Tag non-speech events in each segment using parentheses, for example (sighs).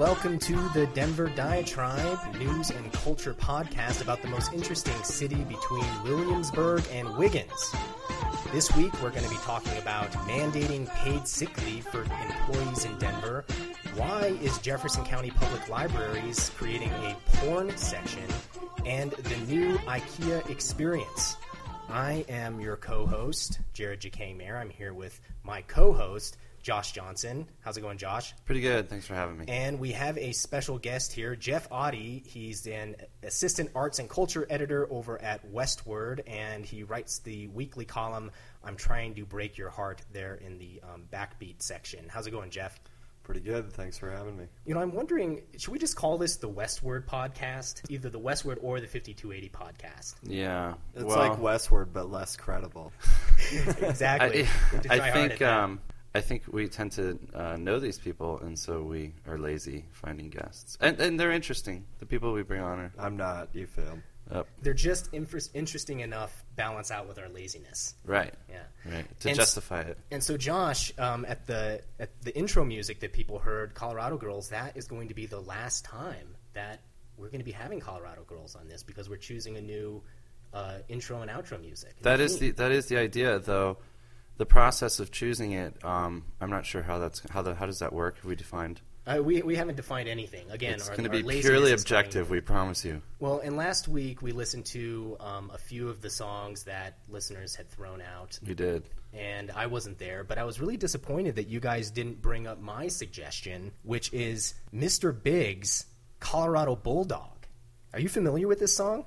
welcome to the Denver Diatribe news and culture podcast about the most interesting city between Williamsburg and Wiggins. This week, we're going to be talking about mandating paid sick leave for employees in Denver. Why is Jefferson County Public Libraries creating a porn section? And the new IKEA experience. I am your co host, Jared Jacang Maher. I'm here with my co host, Josh Johnson. How's it going, Josh? Pretty good. Thanks for having me. And we have a special guest here, Jeff Otte. He's an assistant arts and culture editor over at Westword, and he writes the weekly column, I'm Trying to Break Your Heart, there in the um, Backbeat section. How's it going, Jeff? Pretty good. Thanks for having me. You know, I'm wondering, should we just call this the Westword podcast? Either the Westword or the 5280 podcast? Yeah. It's well, like Westword, but less credible. (laughs) (laughs) exactly. I, I think um, I think we tend to uh, know these people, and so we are lazy finding guests. And, and they're interesting. The people we bring on are. I'm not. You fail. Up. They're just inf- interesting enough, balance out with our laziness. Right. Yeah. Right. To And s- justify it. And so, Josh, um, at the at the intro music that people heard, Colorado Girls, that is going to be the last time that we're going to be having Colorado Girls on this because we're choosing a new uh, intro and outro music. That is the that is the idea, though. The process of choosing it, um, I'm not sure how that's how the, how does that work? Have we defined? Uh, we we haven't defined anything. Again, it's going to be purely is objective. We promise you. Well, and last week we listened to um, a few of the songs that listeners had thrown out, We did. and I wasn't there, but I was really disappointed that you guys didn't bring up my suggestion, which is Mr. Big's, Colorado Bulldog. Are you familiar with this song?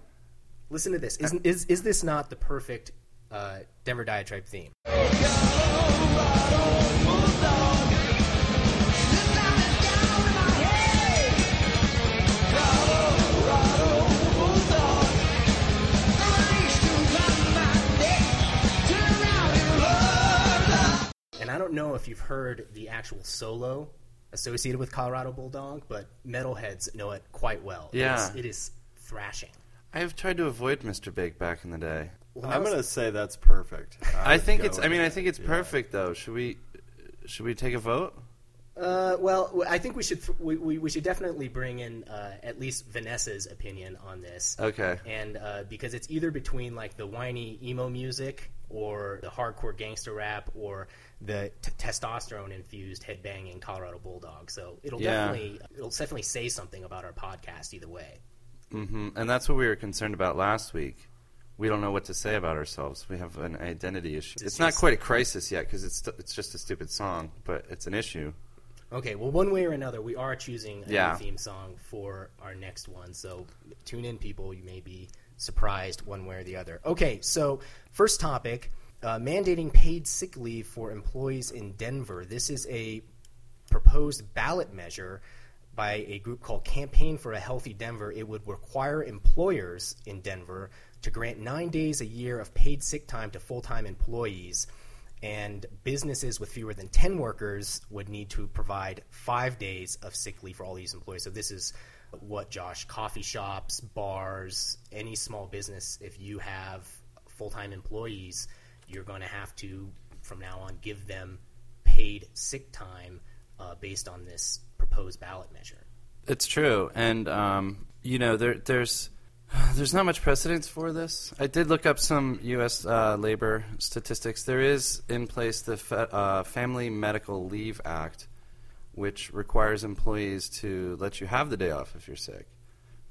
Listen to this. Isn't, is, is this not the perfect uh, Denver Diatribe theme? And I don't know if you've heard the actual solo associated with Colorado Bulldog, but metalheads know it quite well. Yeah. is- it is thrashing. I have tried to avoid Mr. Big back in the day. Well, I'm going to say that's perfect. (laughs) I would think it's. I mean, I think it's Yeah. perfect though. Should we? Should we take a vote? Uh, well, I think we should we, we, we should definitely bring in uh, at least Vanessa's opinion on this. Okay. And uh, because it's either between like the whiny emo music or the hardcore gangster rap or the t- testosterone infused headbanging Colorado Bulldog. So it'll Yeah. definitely it'll definitely say something about our podcast either way. Mm-hmm. And that's what we were concerned about last week. We don't know what to say about ourselves. We have an identity issue. It's not quite a crisis yet because it's it's just a stupid song, but it's an issue. Okay, well, one way or another, we are choosing a Yeah. new theme song for our next one. So tune in, people. You may be surprised one way or the other. Okay, so first topic uh, mandating paid sick leave for employees in Denver. This is a proposed ballot measure by a group called Campaign for a Healthy Denver. It would require employers in Denver to grant nine days a year of paid sick time to full time employees. And businesses with fewer than 10 workers would need to provide five days of sick leave for all these employees. So, this is what, Josh? Coffee shops, bars, any small business, if you have full time employees, you're going to have to, from now on, give them paid sick time uh, based on this proposed ballot measure. It's true, and um, you know there there's (sighs) there's not much precedence for this. I did look up some U.S. Uh, labor statistics. There is in place the Fa- uh, Family Medical Leave Act, which requires employees to let you have the day off if you're sick,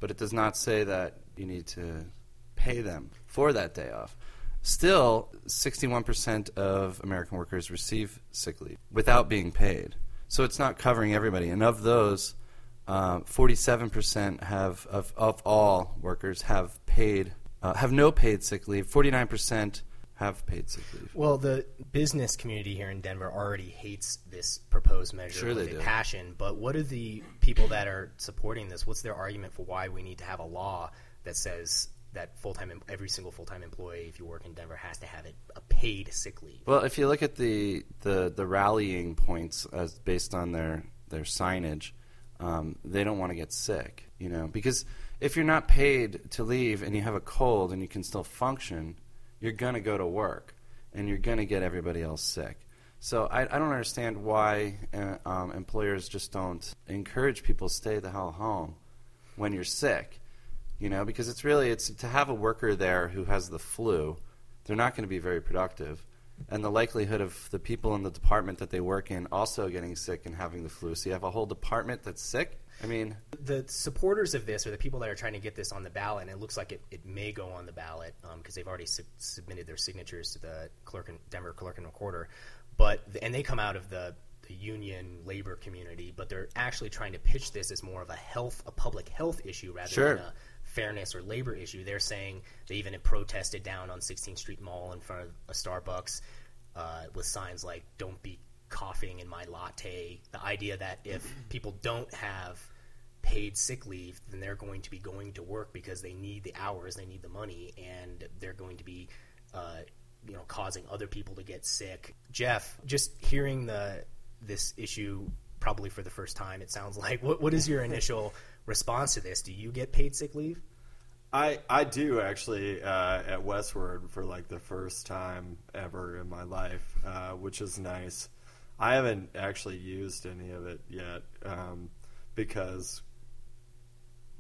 but it does not say that you need to pay them for that day off. Still, 61% of American workers receive sick leave without being paid. So it's not covering everybody. And of those, uh, 47% have of, of all workers have paid uh, have no paid sick leave. 49% have paid sick leave. Well, the business community here in Denver already hates this proposed measure Sure with they a do. passion. But what are the people that are supporting this? What's their argument for why we need to have a law that says that full time every single full time employee, if you work in Denver, has to have it a paid sick leave? Well, if you look at the the, the rallying points as based on their their signage, um, they don't want to get sick, you know, because if you're not paid to leave and you have a cold and you can still function, you're going to go to work and you're going to get everybody else sick. So I, I don't understand why uh, um, employers just don't encourage people to stay the hell home when you're sick. You know, because it's really it's to have a worker there who has the flu, they're not going to be very productive, and the likelihood of the people in the department that they work in also getting sick and having the flu. So you have a whole department that's sick. I mean, the supporters of this, or the people that are trying to get this on the ballot, and it looks like it, it may go on the ballot because um, they've already su- submitted their signatures to the clerk and, Denver clerk and recorder. But and they come out of the, the union labor community, but they're actually trying to pitch this as more of a health, a public health issue rather Sure. than a fairness or labor issue. They're saying they even protested down on 16th Street Mall in front of a Starbucks uh, with signs like "Don't be coughing in my latte." The idea that if people don't have paid sick leave, then they're going to be going to work because they need the hours, they need the money, and they're going to be, uh, you know, causing other people to get sick. Jeff, just hearing the this issue probably for the first time, it sounds (laughs) like. What what is your initial response to this? Do you get paid sick leave? I I do actually uh, at Westword for like the first time ever in my life, uh, which is nice. I haven't actually used any of it yet um, because,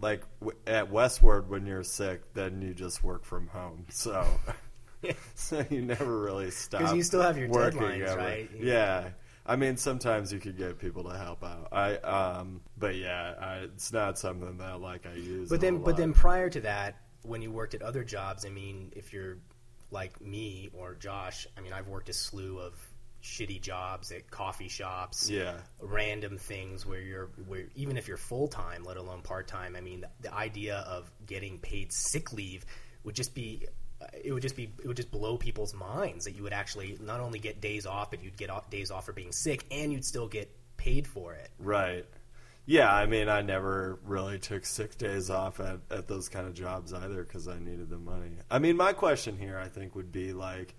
like w- at Westword, when you're sick, then you just work from home. So, (laughs) (laughs) so you never really (laughs) stop. Because you still have your working deadlines, ever. right? Yeah. I mean, sometimes you could get people to help out. I, um, but yeah, I, it's not something that like I use. But then, but then prior to that, when you worked at other jobs, I mean, if you're like me or Josh, I mean, I've worked a slew of shitty jobs at coffee shops, Yeah. random things where you're where even if you're full time, let alone part time. I mean, the, the idea of getting paid sick leave would just be. It would just be. It would just blow people's minds that you would actually not only get days off, but you'd get off, days off for being sick, and you'd still get paid for it. Right. Yeah, I mean, I never really took sick days off at, at those kind of jobs either because I needed the money. I mean, my question here, I think, would be like,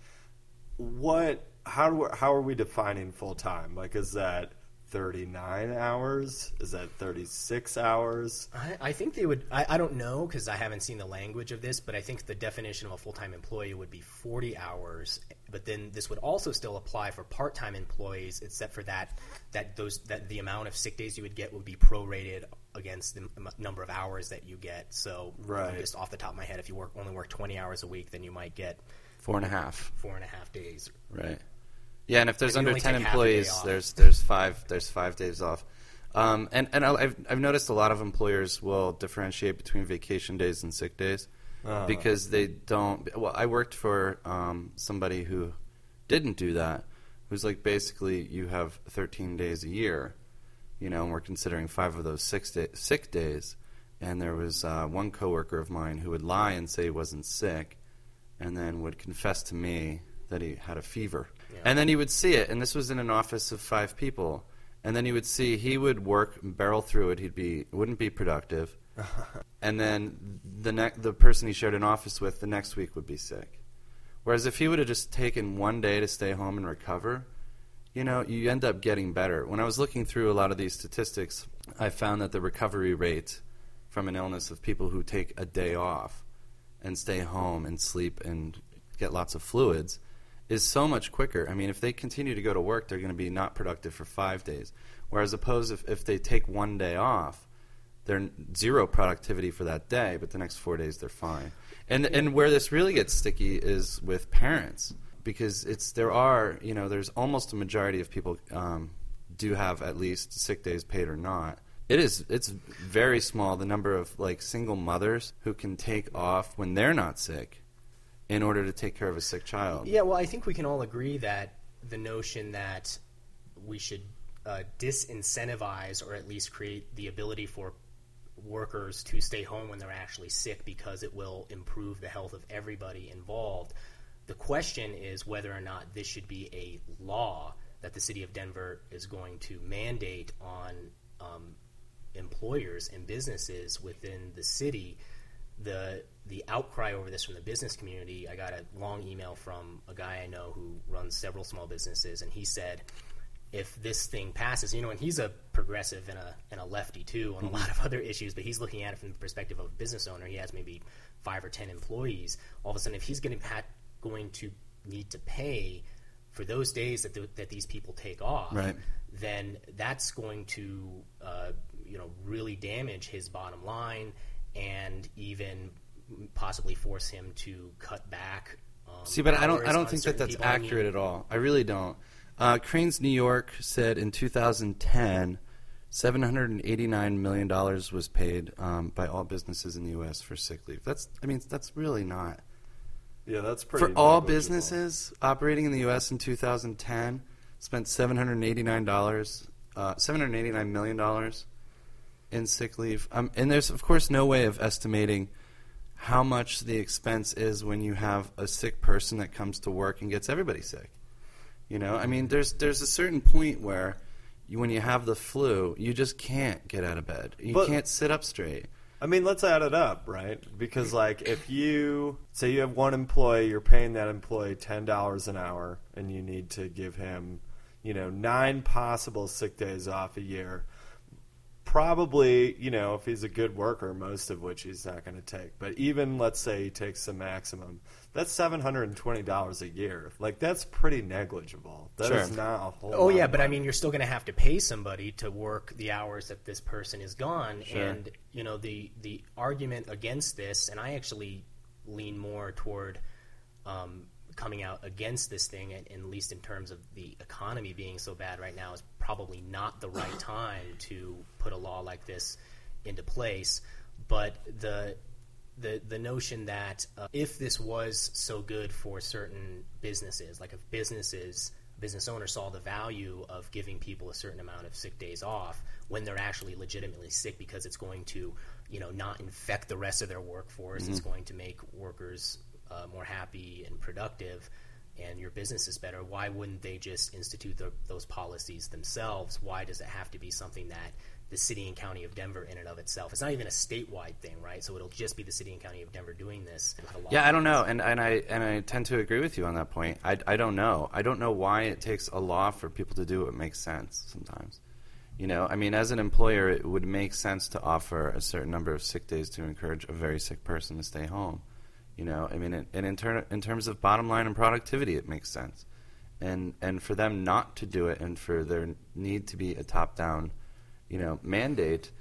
what? How do how are we defining full time? Like, is that thirty nine hours? Is that thirty six hours? I, I think they would. I, I don't know because I haven't seen the language of this, but I think the definition of a full time employee would be 40 hours. But then this would also still apply for part time employees, except for that that those that the amount of sick days you would get would be prorated against the m- number of hours that you get. So, Right. just off the top of my head, if you work only work 20 hours a week, then you might get four and a half. four and a half days. Right. Yeah, and if there's And under ten take half a day employees, there's there's five there's five days off. Um, and and I- I've I've noticed a lot of employers will differentiate between vacation days and sick days Uh-huh. because they don't. Well, I worked for um, somebody who didn't do that. Who's like basically you have 13 days a year, you know, and we're considering five of those six day, sick days. And there was uh, one coworker of mine who would lie and say he wasn't sick, and then would confess to me that he had a fever. Yeah. And then he would see it, and this was in an office of five people. And then he would see he would work, barrel through it. He'd be wouldn't be productive, (laughs) and then the ne- the person he shared an office with the next week would be sick. Whereas if he would have just taken one day to stay home and recover, you know, you end up getting better. When I was looking through a lot of these statistics, I found that the recovery rate from an illness of people who take a day off and stay home and sleep and get lots of fluids is so much quicker. I mean, if they continue to go to work, they're going to be not productive for five days. Whereas, opposed if, if they take one day off, they're zero productivity for that day, but the next four days they're fine. And and where this really gets sticky is with parents because it's there are you know there's almost a majority of people um, do have at least sick days paid or not. It is it's very small the number of like single mothers who can take off when they're not sick in order to take care of a sick child. Yeah, well, I think we can all agree that the notion that we should uh, disincentivize or at least create the ability for workers to stay home when they're actually sick because it will improve the health of everybody involved. The question is whether or not this should be a law that the city of Denver is going to mandate on um, employers and businesses within the city the the outcry over this from the business community. I got a long email from a guy I know who runs several small businesses, and he said, if this thing passes, you know, and he's a progressive and a and a lefty too on a lot of other issues, but he's looking at it from the perspective of a business owner. He has maybe five or ten employees. All of a sudden, if he's going to ha- going to need to pay for those days that, the, that these people take off, Right. then that's going to uh, you know really damage his bottom line and even possibly force him to cut back. Um, See, but I don't. I don't think that that's people. I mean, accurate at all. I really don't. Uh, Crain's New York said in 2010, 789 million dollars was paid um, by all businesses in the U.S. for sick leave. That's. I mean, that's really not Yeah, that's pretty. for all businesses operating in the U.S. in 2010. Spent 789 dollars, uh, 789 million dollars in sick leave. Um, and there's of course no way of estimating how much the expense is when you have a sick person that comes to work and gets everybody sick. You know, I mean, there's there's a certain point where you, when you have the flu, you just can't get out of bed. You But- can't sit up straight. I mean, let's add it up, right? Because like, if you say you have one employee, you're paying that employee ten dollars an hour, and you need to give him, you know, nine possible sick days off a year. Probably, you know, if he's a good worker, most of which he's not going to take. But even let's say he takes the maximum, that's seven hundred and twenty dollars a year. Like that's pretty negligible. That is Sure. not a whole. Oh lot yeah, of but I mean, you're still going to have to pay somebody to work the hours that this person is gone, Sure. and you know the the argument against this, and I actually lean more toward um, coming out against this thing, and, and at least in terms of the economy being so bad right now, is probably not the right (coughs) time to put a law like this into place. But the the the notion that uh, if this was so good for certain businesses, like if businesses business owners saw the value of giving people a certain amount of sick days off when they're actually legitimately sick because it's going to you know not infect the rest of their workforce it's going to make workers uh, more happy and productive and your business is better why wouldn't they just institute the, those policies themselves why does it have to be something that the city and county of Denver in and of itself. It's not even a statewide thing, right? So it'll just be the city and county of Denver doing this. Yeah, I don't know, and, and I and I tend to agree with you on that point. I, I don't know. I don't know why it takes a law for people to do what makes sense sometimes. You know, I mean, as an employer, it would make sense to offer a certain number of sick days to encourage a very sick person to stay home. You know, I mean, and in, ter- in terms of bottom line and productivity, it makes sense. And and for them not to do it, and for there need to be a top down, you know, mandate.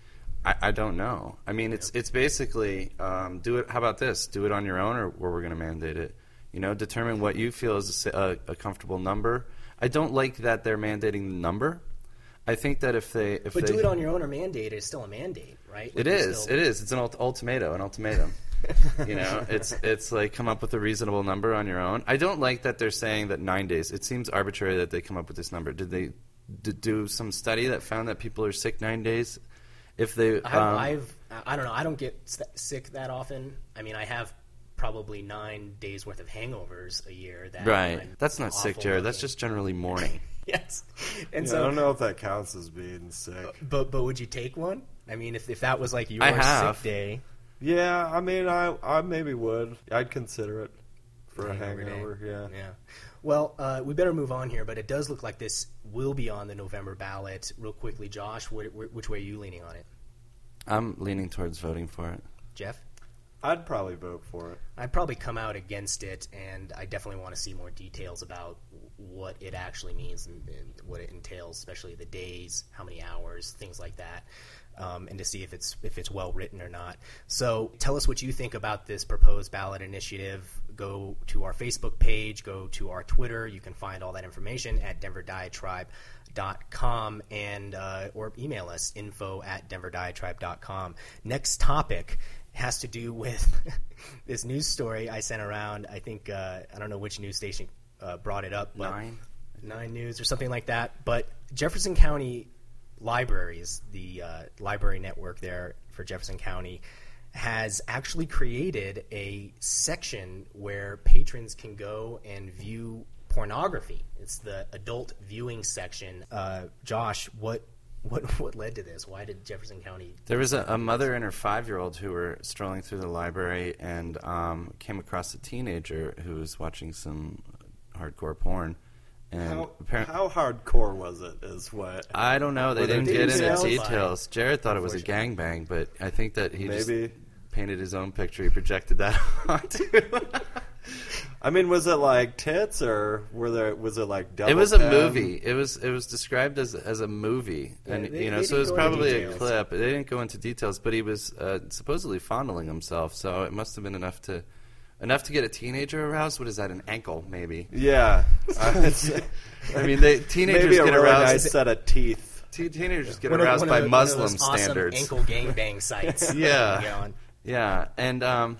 I, I don't know. I mean, it's it's basically um, do it. How about this? Do it on your own, or, or we're going to mandate it. You know, determine what you feel is a, a, a comfortable number. I don't like that they're mandating the number. I think that if they if But they do it on your own or mandate. It's still a mandate, right? it is. still- It is. It's an ult- ultimatum. An ultimatum. (laughs) you know, (laughs) it's it's like come up with a reasonable number on your own. I don't like that they're saying that nine days. It seems arbitrary that they come up with this number. Did they d- do some study that found that people are sick nine days? If they, I've, um, I've I don't know. I don't get sick that often. I mean, I have probably nine days worth of hangovers a year. That right, I'm that's not sick, awful Jared. That's just generally (laughs) mourning. yes. And Yeah, so, I don't know if that counts as being sick. but but would you take one? I mean, if if that was like your sick day, Yeah, I mean, I I maybe would. I'd consider it for a Hangover day. hangover. Yeah. Yeah. Well, uh, we better move on here, but it does look like this will be on the November ballot. Real quickly, Josh, wh- wh- which way are you leaning on it? I'm leaning towards voting for it. Jeff? I'd probably vote for it. I'd probably come out against it, and I definitely want to see more details about what it actually means and, and what it entails, especially the days, how many hours, things like that, um, and to see if it's if it's well written or not. So, tell us what you think about this proposed ballot initiative. Go to our Facebook page, go to our Twitter. You can find all that information at denverdiatribe.com and uh, or email us info at denverdiatribe.com. Next topic has to do with (laughs) this news story I sent around. I think uh, I don't know which news station uh, brought it up. But Nine? Nine News or something like that. But Jefferson County Libraries, the uh, library network there for Jefferson County, has actually created a section where patrons can go and view pornography. It's the adult viewing section. Uh, Josh, what what (laughs) what led to this? Why did Jefferson County? There was a, a mother and her five-year-old who were strolling through the library and um, came across a teenager who was watching some hardcore porn. And How, how hardcore was it? Is what I don't know. They didn't get into details? details. Jared thought it was a gangbang, but I think that he just painted his own picture. He projected that (laughs) onto. I mean, was it like tits or were there? Was it like double? It was a pen? movie. It was it was described as as a movie, Yeah, and they- you know, so it was didn't go into probably a clip. They didn't go into details, but he was uh, supposedly fondling himself, so it must have been enough to enough to get a teenager aroused. What is that? An ankle, maybe? Yeah, (laughs) I I mean, they teenagers maybe a get really aroused. nice set of teeth. te- teenagers get One aroused one by of the- one of Muslim those awesome standards. ankle gangbang sites. (laughs) Yeah. You know, and- Yeah, and um,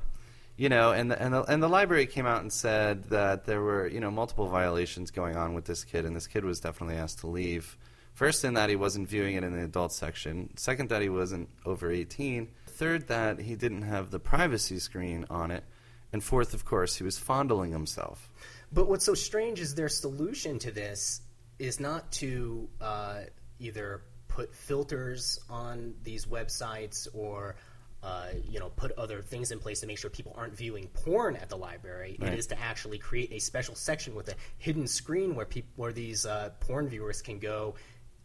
you know, and the, and the and the library came out and said that there were you know multiple violations going on with this kid, and this kid was definitely asked to leave. First, in that he wasn't viewing it in the adult section. Second, that he wasn't over eighteen. Third, that he didn't have the privacy screen on it. And fourth, of course, he was fondling himself. But what's so strange is their solution to this is not to uh, either put filters on these websites or uh, you know put other things in place to make sure people aren't viewing porn at the library. Right. It is to actually create a special section with a hidden screen where people where these uh, porn viewers can go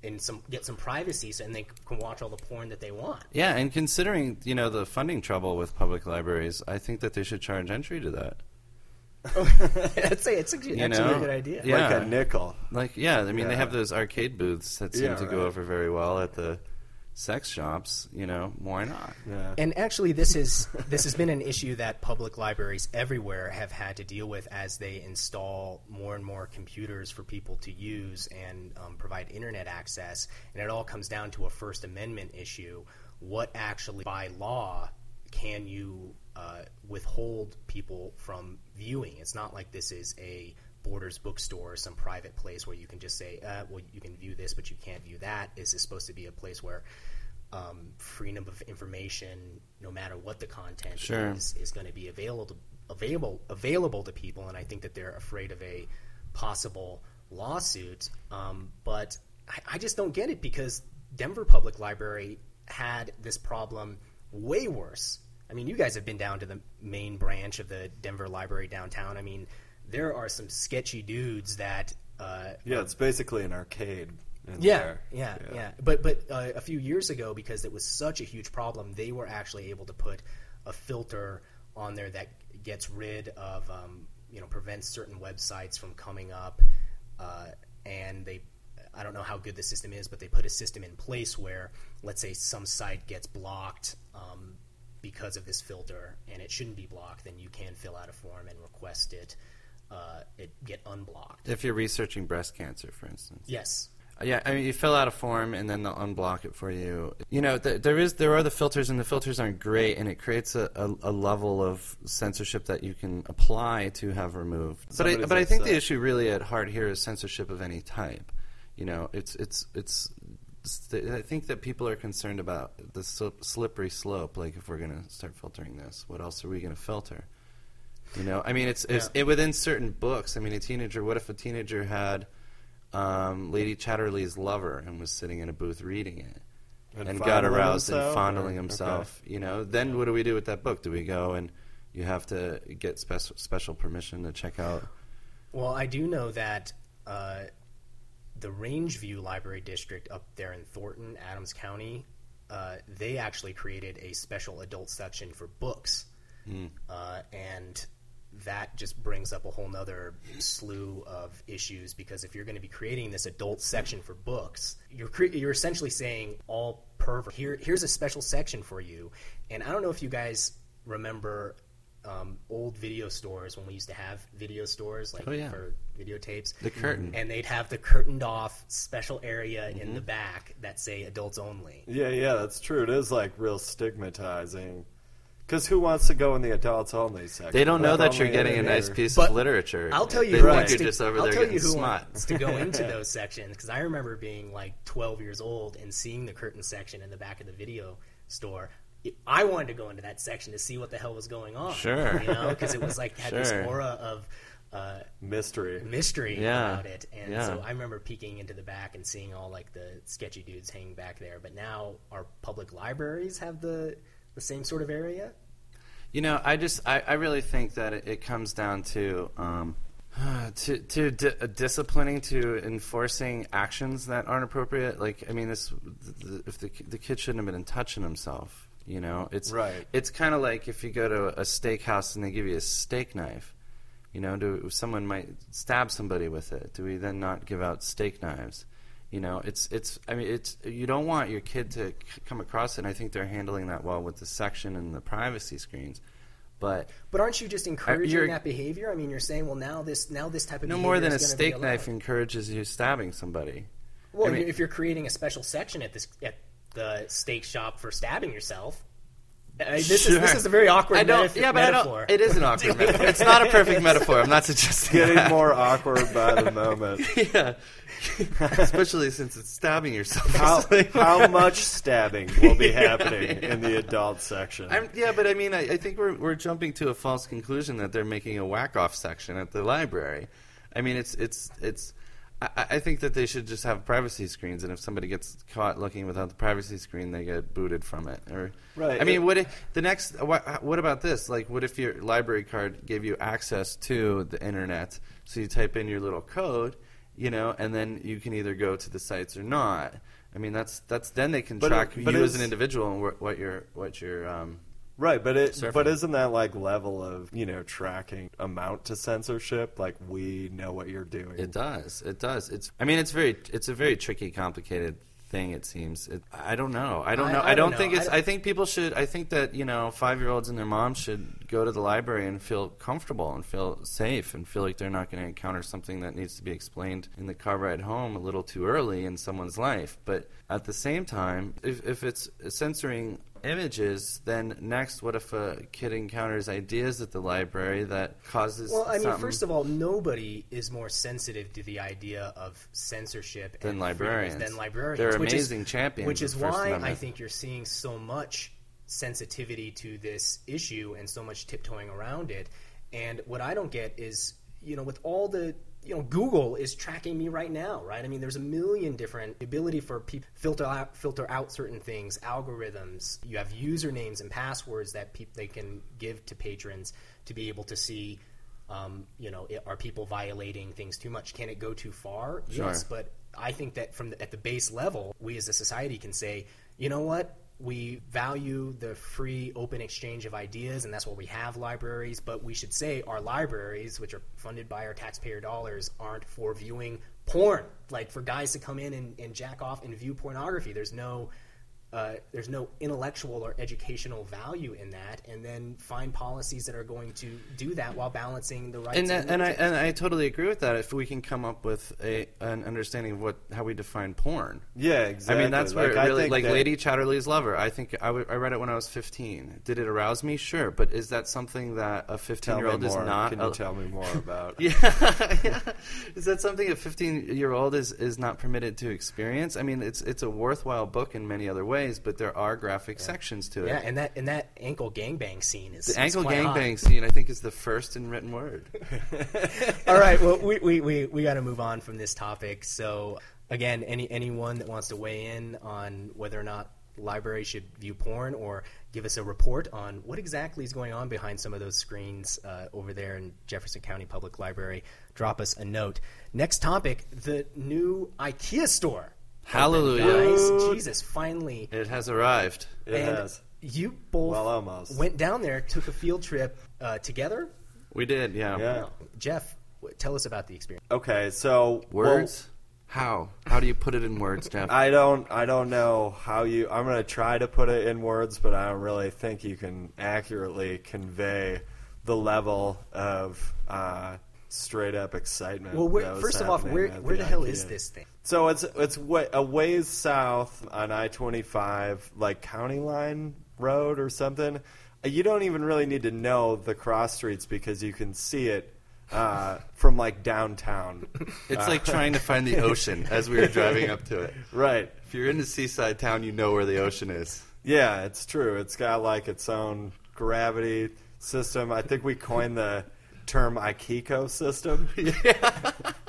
and some get some privacy, so, and they can watch all the porn that they want. Yeah, and considering you know the funding trouble with public libraries, I think that they should charge entry to that. Oh, (laughs) I'd say it's a, You actually know? a good idea. Yeah. Like a nickel. Like, yeah, I mean, they have those arcade booths that seem Yeah, to go over very well at the sex shops. You know, why not? Yeah. And actually, this is this has been an issue that public libraries everywhere have had to deal with as they install more and more computers for people to use and um, provide internet access. And it all comes down to a First Amendment issue: what actually, by law, can you uh, withhold people from viewing? It's not like this is a Borders bookstore or some private place where you can just say, uh, well, you can view this, but you can't view that. Is this supposed to be a place where um, freedom of information, no matter what the content Sure. is, is going to be available available available to people? And I think that they're afraid of a possible lawsuit. Um, but I, I just don't get it because Denver Public Library had this problem way worse. I mean, you guys have been down to the main branch of the Denver Library downtown. I mean, there are some sketchy dudes that. Uh, Yeah, it's basically an arcade. in yeah, there. yeah, yeah, But but uh, a few years ago, because it was such a huge problem, they were actually able to put a filter on there that gets rid of um, you know prevents certain websites from coming up, uh, and they. I don't know how good the system is, but they put a system in place where, let's say, some site gets blocked um, because of this filter, and it shouldn't be blocked. Then you can fill out a form and request it. Uh, it get unblocked. If you're researching breast cancer, for instance. Yes, Yeah, I mean, you fill out a form and then they'll unblock it for you. You know, th- there is there are the filters, and the filters aren't great, and it creates a, a, a level of censorship that you can apply to have removed. But I, but I think the issue really at heart here is censorship of any type. You know, it's it's it's. it's- I think that people are concerned about the slippery slope. Like, if we're going to start filtering this, what else are we going to filter? You know, I mean, it's, it's Yeah. it, within certain books. I mean, a teenager. What if a teenager had um, Lady Chatterley's lover and was sitting in a booth reading it and, And got aroused and fondling or- himself? You know, then what do we do with that book? Do we go and you have to get special special permission to check out? Well, I do know that uh, the Rangeview Library District up there in Thornton, Adams County, uh, they actually created a special adult section for books. Uh, and that just brings up a whole nother slew of issues because if you're going to be creating this adult section for books, you're cre- you're essentially saying all pervert. Here, here's a special section for you. And I don't know if you guys remember um, old video stores when we used to have video stores like Oh, yeah. for videotapes. The curtain. And they'd have the curtained off special area in Mm-hmm. the back that say adults only. Yeah, yeah, that's true. It is like real stigmatizing. Because who wants to go in the adults only section? They don't know Like, that you're only getting a in nice there. piece But of literature. I'll tell you they who think wants you're to, just over I'll there tell you getting who smart. wants to go into (laughs) those sections because I remember being like 12 years old and seeing the curtain section in the back of the video store. I wanted to go into that section to see what the hell was going on. Sure. you know, because it was like had this Sure. aura of uh, Mystery. mystery Yeah. about it, and Yeah. so I remember peeking into the back and seeing all like the sketchy dudes hanging back there. But now our public libraries have the the same sort of area. You know, I just I, I really think that it, it comes down to um, (sighs) to to di- disciplining to enforcing actions that aren't appropriate. Like I mean, this the, if the the kid shouldn't have been in touching himself. You know, it's Right. It's kind of like if you go to a steakhouse and they give you a steak knife. You know, do someone might stab somebody with it? Do we then not give out steak knives? You know, it's it's. I mean, it's you don't want your kid to c- come across it. And I think they're handling that well with the section and the privacy screens. But But aren't you just encouraging that behavior? I mean, you're saying, well, now this now this type of no more than a is gonna be steak knife encourages you stabbing somebody. Well, I mean- if you're creating a special section at this at the steak shop for stabbing yourself, I- this is this is a very awkward I don't. metaphor. yeah, but I don't. It is an awkward (laughs) metaphor. It's not a perfect metaphor. I'm not suggesting Getting that. more awkward by the moment. (laughs) yeah, (laughs) especially since it's stabbing yourself. How, how much stabbing will be happening in the adult section? I'm, yeah, but I mean, I, I think we're we're jumping to a false conclusion that they're making a whack off section at the library. I mean, it's it's it's. I, I think that they should just have privacy screens, and if somebody gets caught looking without the privacy screen, they get booted from it. Or, Right. I mean, It- what if the next? What, what about this? Like, what if your library card gave you access to the internet? So you type in your little code, you know, and then you can either go to the sites or not. I mean, that's that's then they can But track it- you as an individual and wh- what your what your um, Right, but it Surfing. but isn't that like level of you know tracking amount to censorship? Like we know what you're doing. It does. It does. It's. I mean, it's very. It's a very tricky, complicated thing. It seems. It, I don't know. I don't I- know. I I, don't don't think know. it's. I I, think people should. I think that you know, five year olds and their moms should go to the library and feel comfortable and feel safe and feel like they're not going to encounter something that needs to be explained in the car ride home a little too early in someone's life. But at the same time, if if it's censoring images, then next, what if a kid encounters ideas at the library that causes? Well, I mean, something- first of all, nobody is more sensitive to the idea of censorship Than and librarians. than librarians. They're which amazing is, champions Which is why I think you're seeing so much sensitivity to this issue and so much tiptoeing around it. And what I don't get is, you know, with all the you know, Google is tracking me right now, right? I mean, there's a million different ability for people filter out filter out certain things, algorithms. You have usernames and passwords that peop they can give to patrons to be able to see um, you know, it, are people violating things too much? Can it go too far? Yes, but I think that from the, at the base level, we as a society can say, you know what? We value the free, open exchange of ideas, and that's why we have libraries. But we should say our libraries, which are funded by our taxpayer dollars, aren't for viewing porn. Like for guys to come in and, and jack off and view pornography. There's no uh, there's no intellectual or educational value in that, and then find policies that are going to do that while balancing the rights. and that, and and I and I totally agree with that. If we can come up with a an understanding of what how we define porn. yeah, exactly. I mean, that's where Like, it I really think like that- Lady Chatterley's Lover. I think I, w- I read it when I was 15. Did it arouse me? Sure, but is that something that a 15 year old is not? Can you a- tell me more (laughs) about? yeah, (laughs) yeah. Is that something a 15 year old is, is not permitted to experience? I mean, it's it's a worthwhile book in many other ways, but there are graphic sections to it. yeah, and that and that ankle gangbang scene is the ankle gangbang scene, I think, is the first in written word. (laughs) All right, well, we we, we, we got to move on from this topic. So, again, any anyone that wants to weigh in on whether or not libraries should view porn or give us a report on what exactly is going on behind some of those screens uh, over there in Jefferson County Public Library, drop us a note. Next topic: the new IKEA store. Hallelujah. Guys, Jesus, finally. It has arrived. It and has. you both Well, almost. went down there, took a field trip uh, together. We did, yeah. Yeah. Jeff, w- tell us about the experience. Okay, so Words? How? How do you put it in words, Jeff? I don't I don't know how you I'm going to try to put it in words but I don't really think you can accurately convey the level of uh, straight up excitement. Well, where, first of all, where where the hell IKEA. is this thing? So it's it's wa- a ways south on I twenty five, like County Line Road or something. Uh, You don't even really need to know the cross streets because you can see it uh, (laughs) from like downtown. (laughs) It's like trying to find the (laughs) ocean as we were driving up to it. right. If you're in a seaside town, you know where the ocean is. Yeah, it's true. It's got like its own gravity system. I think we coined the term Aikiko system. Yeah. (laughs) (laughs)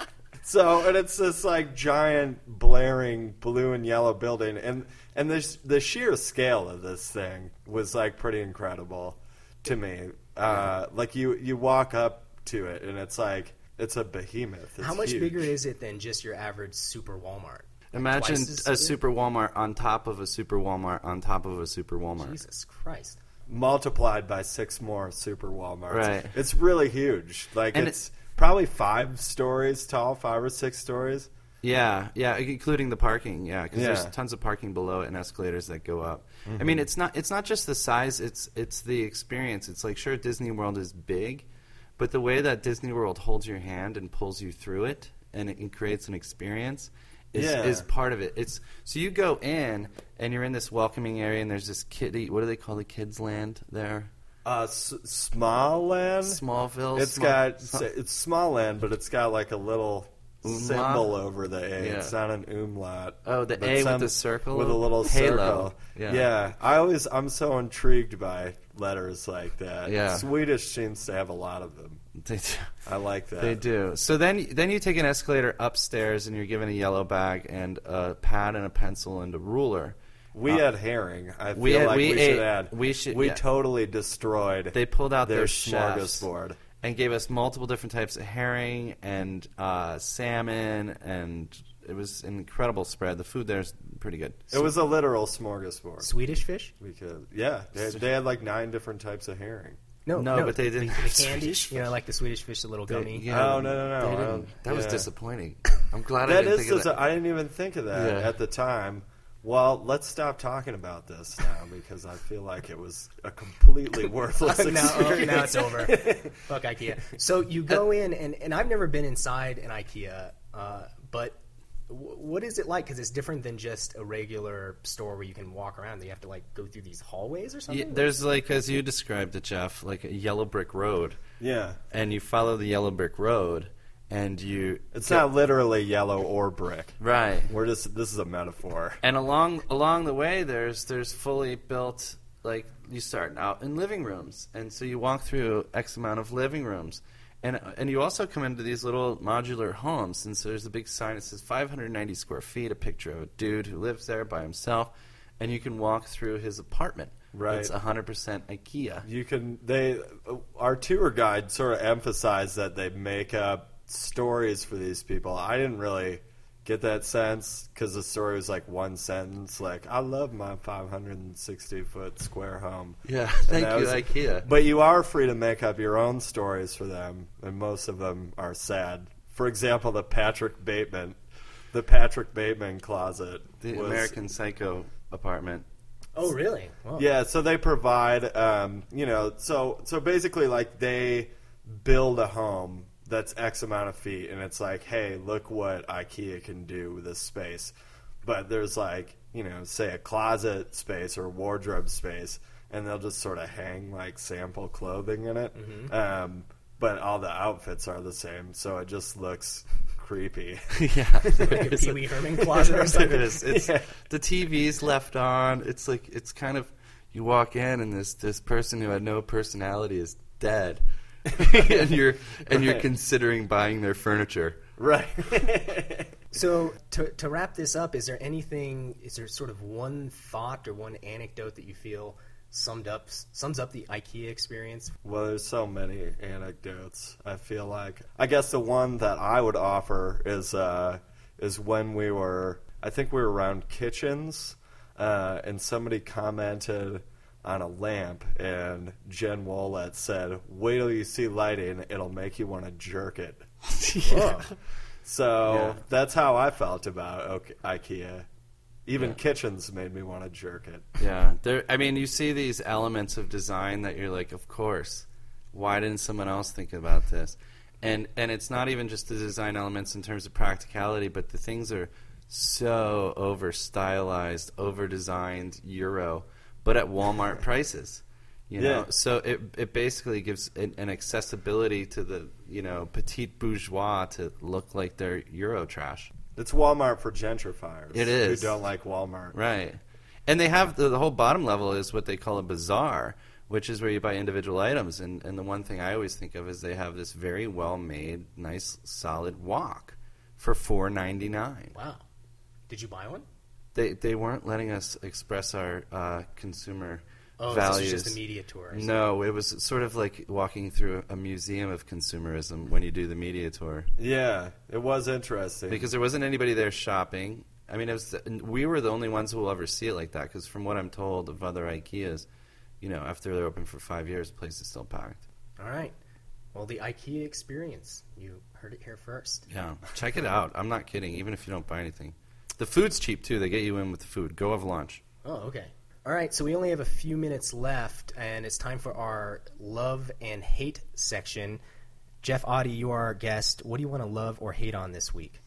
So, and it's this like giant blaring blue and yellow building, and and the the sheer scale of this thing was like pretty incredible to me. Uh, like you you walk up to it, and it's like it's a behemoth. It's How much huge. bigger is it than just your average super Walmart? Imagine Twice as a big? super Walmart on top of a super Walmart on top of a super Walmart. Jesus Christ! Multiplied by six more super Walmarts. Right. It's really huge. Like And it's probably five stories tall, five or six stories. Yeah, yeah, including the parking. Yeah, because there's Yeah. Mm-hmm. tons of parking below it and escalators that go up. I mean, it's not it's not just the size; it's it's the experience. It's like sure, Disney World is big, but the way that Disney World holds your hand and pulls you through it and it, it creates an experience is Yeah. is part of it. It's so you go in and you're in this welcoming area and there's this kiddie. What do they call the kids' land there? Uh, S- Småland. Smallville. It's Small- got Small- it's Småland, but it's got like a little Umlaut? symbol over the A. Yeah. It's not an umlaut. Oh, the A with the circle? with a little Halo. circle. Yeah. I always I'm so intrigued by letters like that. Yeah. Swedish seems to have a lot of them. They do. I like that. They do. So then, then you take an escalator upstairs, and you're given a yellow bag and a pad and a pencil and a ruler. We Uh, had herring. I feel we had- like we we, ate- should add. we should- We yeah. totally destroyed. They pulled out their their smorgasbord. and gave us multiple different types of herring and uh, salmon, and it was an incredible spread. The food there is pretty good. It was a literal smorgasbord. Swedish fish? Because yeah, they, they had like nine different types of herring. No, No, but they didn't The, have (laughs) candy, Swedish you know, like the Swedish fish, the little gummy. Yeah, Oh, no, no, no, they I didn't. that was disappointing. (laughs) I'm glad I That didn't is, think of that. I didn't even think of that Yeah. at the time. Well, let's stop talking about this now because I feel like it was a completely (laughs) worthless now, oh, experience. now it's over. Fuck IKEA. So you go in, and, and I've never been inside an IKEA, uh, but w- what is it like? Because it's different than just a regular store where you can walk around. You have to like go through these hallways or Yeah, something. there's like, as you described it, Jeff, like a yellow brick road, Yeah, and you follow the yellow brick road, and you. it's get- not literally yellow or brick. right. We're just this is a metaphor. And along along the way, there's there's fully built like you start out in living rooms, and so you walk through X amount of living rooms, and and you also come into these little modular homes, and so there's a big sign that says 590 square feet, a picture of a dude who lives there by himself, and you can walk through his apartment. Right. It's 100% IKEA. You can they our tour guide sort of emphasized that they make up stories for these people. I didn't really get that sense because the story was like one sentence, like "I love my 560 foot square home." Yeah, thank you, was- IKEA. But you are free to make up your own stories for them, and most of them are sad. For example, the Patrick Bateman, the Patrick Bateman closet, The was- American Psycho apartment. oh, really? Whoa. yeah, so they provide, um, you know, so so basically, like they build a home that's X amount of feet, and it's like, hey, look what IKEA can do with this space. But there's like, you know, say a closet space or wardrobe space, and they'll just sort of hang like sample clothing in it. Um, but all the outfits are the same, so it just looks creepy. (laughs) (laughs) yeah, Like a Pee Wee Herman (laughs) closet or something. is. It's Yeah. the TV's left on. It's like it's kind of you walk in and this this person who had no personality is dead, (laughs) and you're and you're considering buying their furniture. right. (laughs) So to to wrap this up, is there anything? Is there sort of one thought or one anecdote that you feel summed up sums up the IKEA experience? Well, there's so many anecdotes. I feel like I guess the one that I would offer is uh, is when we were I think we were around kitchens, uh, and somebody commented on a lamp, and Jen Wollett said, "Wait till you see lighting; it'll make you want to jerk it." (laughs) Whoa. So Yeah. that's how I felt about IKEA. Even Yeah. kitchens made me want to jerk it. Yeah, there. I mean, you see these elements of design that you're like, of course. Why didn't someone else think about this? And and it's not even just the design elements in terms of practicality, but the things are so over stylized, over designed Euro, but at Walmart (laughs) prices. You know, Yeah. so it it basically gives an, an accessibility to the you know petite bourgeois to look like they're Euro trash. It's Walmart for gentrifiers. It is. Who don't like Walmart. Right. And they have the, the whole bottom level is what they call a bazaar, which is where you buy individual items. And, and the one thing I always think of is they have this very well made, nice, solid wok for four ninety nine. Wow. Did you buy one? They they weren't letting us express our uh, consumer Oh, values. this is just a media tour. no, it was sort of like walking through a museum of consumerism when you do the media tour. Yeah, it was interesting. because there wasn't anybody there shopping. I mean, it was we were the only ones who will ever see it like that. Because from what I'm told of other IKEAs, you know, after they're open for five years, the place is still packed. All right. Well, the IKEA experience. You heard it here first. Yeah, check it out. I'm not kidding. Even if you don't buy anything, the food's cheap too. They get you in with the food. Go have lunch. Oh, okay. All right, so we only have a few minutes left, and it's time for our love and hate section. Jef Otte, you are our guest. What do you want to love or hate on this week?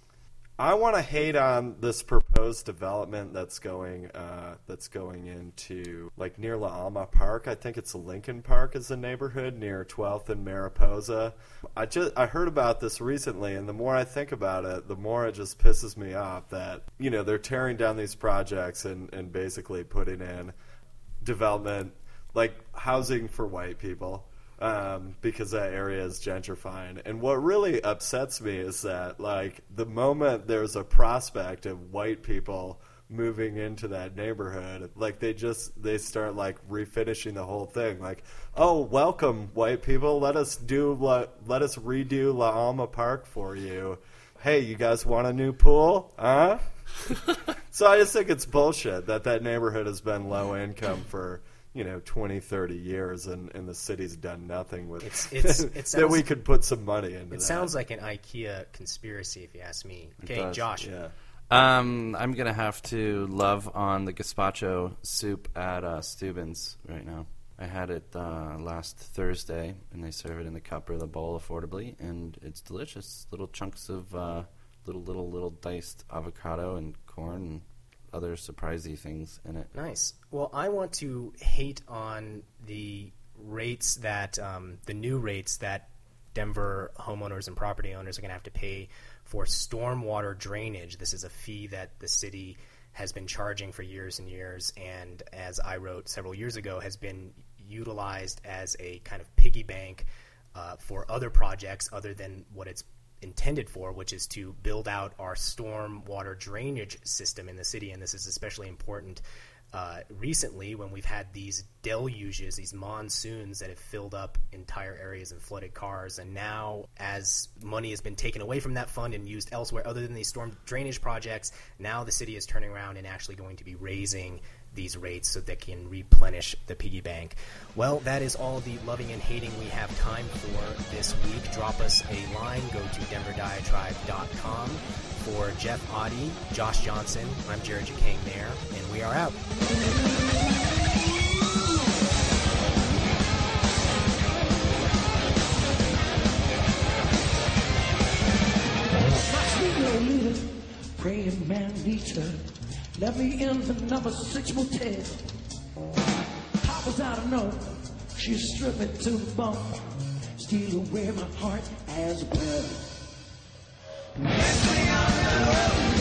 I want to hate on this proposed development that's going uh, that's going into like near La Alma Park. I think it's Lincoln Park is the neighborhood near 12th and Mariposa. I just I heard about this recently, and the more I think about it, the more it just pisses me off that you know they're tearing down these projects and and basically putting in development like housing for white people um, because that area is gentrifying. And what really upsets me is that, like, the moment there's a prospect of white people moving into that neighborhood, like they just they start like refinishing the whole thing. Like, oh, welcome, white people. Let us do let let us redo La Alma Park for you. Hey, you guys want a new pool? Huh? (laughs) so I just think it's bullshit that that neighborhood has been low income for you know 20 30 years and, and the city's done nothing with It's- (laughs) it's- it that we could put some money into It that. sounds like an IKEA conspiracy, if you ask me. Okay, does, Josh. yeah Um, I'm gonna have to love on the gazpacho soup at uh, Steuben's right now. I had it uh, last Thursday, and they serve it in the cup or the bowl affordably, and it's delicious. Little chunks of uh, little, little, little diced avocado and corn and other surprisey things in it. Nice. Well, I want to hate on the rates that um, the new rates that Denver homeowners and property owners are going to have to pay for stormwater drainage. This is a fee that the city has been charging for years and years, and as I wrote several years ago, has been utilized as a kind of piggy bank uh, for other projects other than what it's intended for, which is to build out our storm water drainage system in the city. And this is especially important uh, recently when we've had these deluges, these monsoons that have filled up entire areas and flooded cars. And now, as money has been taken away from that fund and used elsewhere other than these storm drainage projects, now the city is turning around and actually going to be raising these rates so they can replenish the piggy bank. Well, that is all the loving and hating we have time for this week. Drop us a line. Go to denverdiatribe.com. For Jef Otte, Josh Johnson, I'm Jared Jacang Maher, and we are out. Praying man needs her. Let me in the number six motel. How was I to know? She's stripping to the bone. Steal away my heart as well. Mentally on the road,